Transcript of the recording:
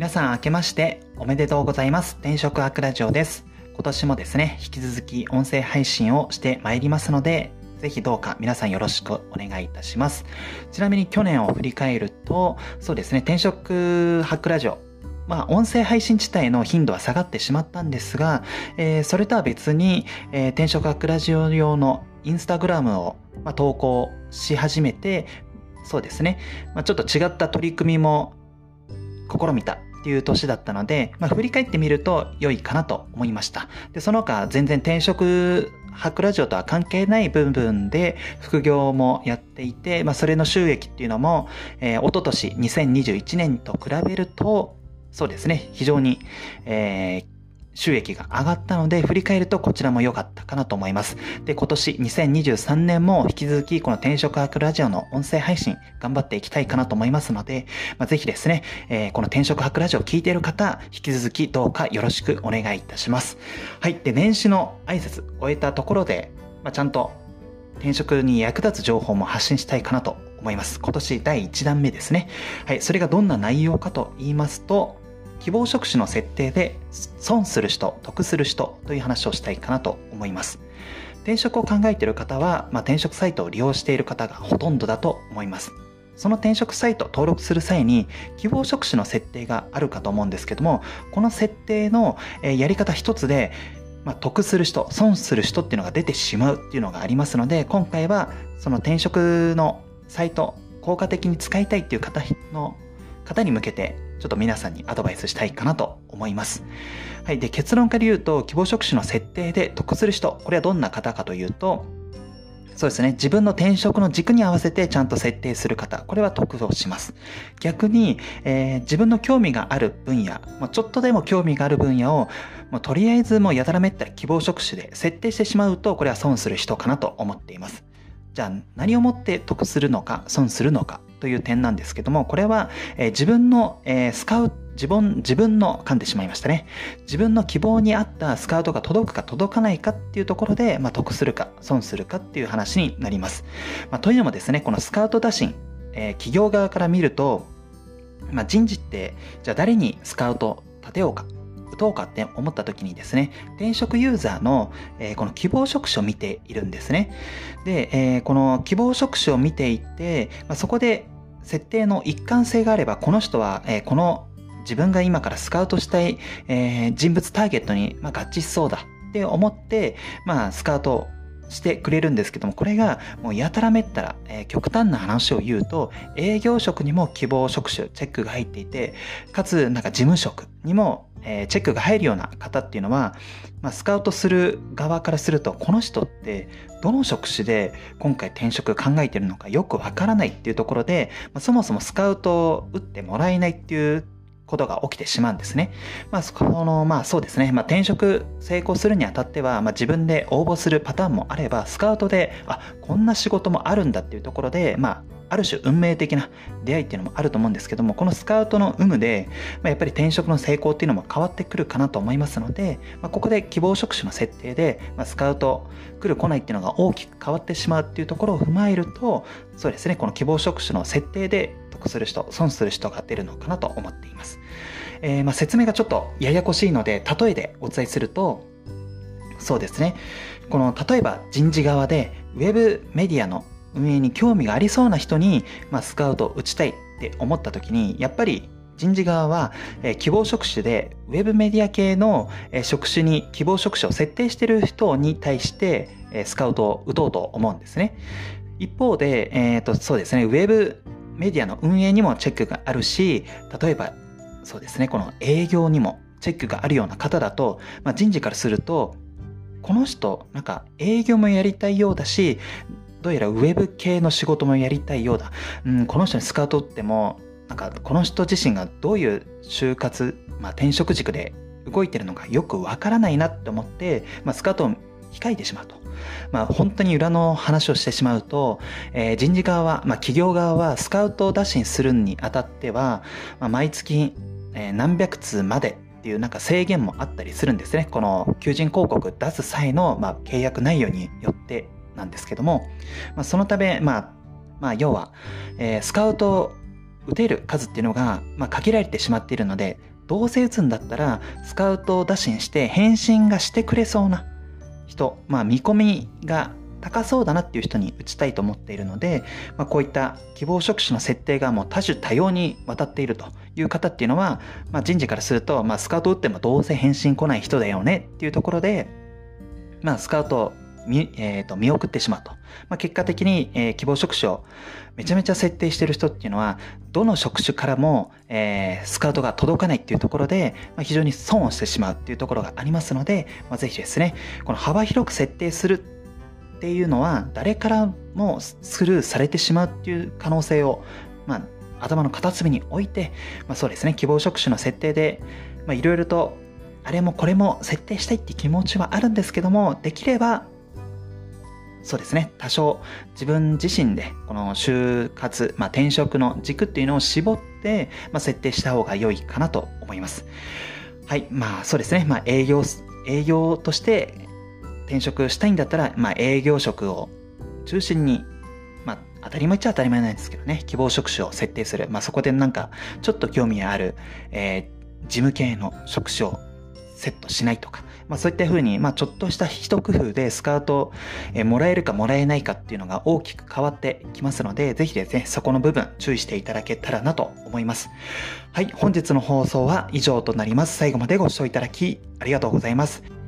皆さん明けましておめでとうございます。転職アクラジオです。今年もですね、引き続き音声配信をしてまいりますので、ぜひどうか皆さんよろしくお願いいたします。ちなみに去年を振り返ると、そうですね、転職ハックラジオ。まあ、音声配信自体の頻度は下がってしまったんですが、えー、それとは別に、えー、転職ハックラジオ用のインスタグラムを、まあ、投稿し始めて、そうですね、まあ、ちょっと違った取り組みも試みたっていう年だったので、まあ、振り返ってみると良いかなと思いました。で、その他全然転職ハクラジオとは関係ない部分で副業もやっていて、まあ、それの収益っていうのも、えー、一昨年2021年と比べると、そうですね、非常に、えー、収益が上がったので、振り返るとこちらも良かったかなと思います。で、今年2023年も引き続きこの転職アークラジオの音声配信頑張っていきたいかなと思いますので、まあ、ぜひですね、えー、この転職博ラジオを聞いている方、引き続きどうかよろしくお願いいたします。はい。で、年始の挨拶終えたところで、まあ、ちゃんと転職に役立つ情報も発信したいかなと思います。今年第1弾目ですね。はい。それがどんな内容かと言いますと、希望職種の設定で損する人、得する人という話をしたいかなと思います。転職を考えている方は、まあ、転職サイトを利用している方がほとんどだと思います。その転職サイト登録する際に希望職種の設定があるかと思うんですけども、この設定のやり方一つで、まあ、得する人、損する人っていうのが出てしまうっていうのがありますので、今回はその転職のサイト、効果的に使いたいっていう方の方に向けてちょっと皆さんにアドバイスしたいかなと思います。はい。で、結論から言うと、希望職種の設定で得する人、これはどんな方かというと、そうですね。自分の転職の軸に合わせてちゃんと設定する方。これは得をします。逆に、えー、自分の興味がある分野、まあ、ちょっとでも興味がある分野を、もうとりあえずもうやたらめったら希望職種で設定してしまうと、これは損する人かなと思っています。じゃあ何をもって得するのか、損するのかという点なんですけども、これは、え、自分の、え、スカウト、自分、自分の、噛んでしまいましたね。自分の希望に合ったスカウトが届くか届かないかっていうところで、まあ、得するか損するかっていう話になります。まあ、というのもですね、このスカウト打診、えー、企業側から見ると、まあ、人事って、じゃあ誰にスカウト立てようか打とうかって思った時にですね、転職ユーザーの、えー、この希望職種を見ているんですね。で、えー、この希望職種を見ていて、まあ、そこで設定の一貫性があれば、この人は、えー、この自分が今からスカウトしたい、えー、人物ターゲットに、まあ、合致しそうだって思って、まあ、スカウトしてくれるんですけども、これがもうやたらめったら、えー、極端な話を言うと、営業職にも希望職種、チェックが入っていて、かつ、なんか事務職にも、えー、チェックが入るような方っていうのは、まあ、スカウトする側からすると、この人ってどの職種で今回転職考えてるのかよくわからないっていうところで、まあ、そもそもスカウトを打ってもらえないっていうことが起きてしまうんですね。まあ、その、まあそうですね。まあ転職成功するにあたっては、まあ自分で応募するパターンもあれば、スカウトで、あ、こんな仕事もあるんだっていうところで、まあ、ある種運命的な出会いっていうのもあると思うんですけども、このスカウトの有無で、まあ、やっぱり転職の成功っていうのも変わってくるかなと思いますので、まあ、ここで希望職種の設定で、まあ、スカウト来る来ないっていうのが大きく変わってしまうっていうところを踏まえると、そうですね、この希望職種の設定でする人、損する人が出るのかなと思っています。えー、まあ説明がちょっとややこしいので、例えでお伝えすると、そうですね。この、例えば人事側で、ウェブメディアの運営に興味がありそうな人に、まあ、スカウトを打ちたいって思った時に、やっぱり人事側は、えー、希望職種で、ウェブメディア系の、職種に希望職種を設定している人に対して、スカウトを打とうと思うんですね。一方で、えっ、と、そうですね、ウェブメディアの運営にもチェックがあるし、例えばそうですね、この営業にもチェックがあるような方だと、まあ、人事からすると、この人、なんか営業もやりたいようだし、どうやらウェブ系の仕事もやりたいようだ。うん、この人にスカウトっても、なんかこの人自身がどういう就活、まあ、転職軸で動いてるのかよくわからないなって思って、まあ、スカウトを控えてしまうと。まあ、本当に裏の話をしてしまうと、えー、人事側は、まあ、企業側はスカウトを打診するにあたっては、まあ、毎月えー、何百通までっていうなんか制限もあったりするんですね。この求人広告出す際の、まあ、契約内容によってなんですけども、まあ、そのため、まあ、まあ、要は、えー、スカウトを打てる数っていうのが、まあ、限られてしまっているので、どうせ打つんだったら、スカウトを打診して返信がしてくれそうな人、まあ、見込みが高そうだなっていう人に打ちたいと思っているので、まあ、こういった希望職種の設定がもう多種多様にわたっているという方っていうのは、まあ、人事からすると、まあ、スカウト打ってもどうせ返信来ない人だよねっていうところで、まあ、スカウト見,、えー、と見送ってしまうと。まあ、結果的に、えー、希望職種をめちゃめちゃ設定してる人っていうのは、どの職種からも、えー、スカウトが届かないっていうところで、まあ、非常に損をしてしまうっていうところがありますので、まあ、ぜひですね、この幅広く設定するっていうのは、誰からもスルーされてしまうっていう可能性を、まあ、頭の片隅に置いて、まあ、そうですね、希望職種の設定で、まあ、いろいろとあれもこれも設定したいって気持ちはあるんですけども、できればそうですね、多少自分自身でこの就活、まあ、転職の軸っていうのを絞って、まあ、設定した方が良いかなと思います。はい、まあそうですね、まあ、営業、営業として転職したいんだったら、まあ、営業職を中心に、まあ、当たり前っちゃ当たり前なんですけどね、希望職種を設定する。まあ、そこでなんか、ちょっと興味ある、えー、事務系の職種をセットしないとか、まあ、そういった風に、まあ、ちょっとした一工夫でスカウト、え、もらえるかもらえないかっていうのが大きく変わってきますので、ぜひですね、そこの部分注意していただけたらなと思います。はい、本日の放送は以上となります。最後までご視聴いただきありがとうございます。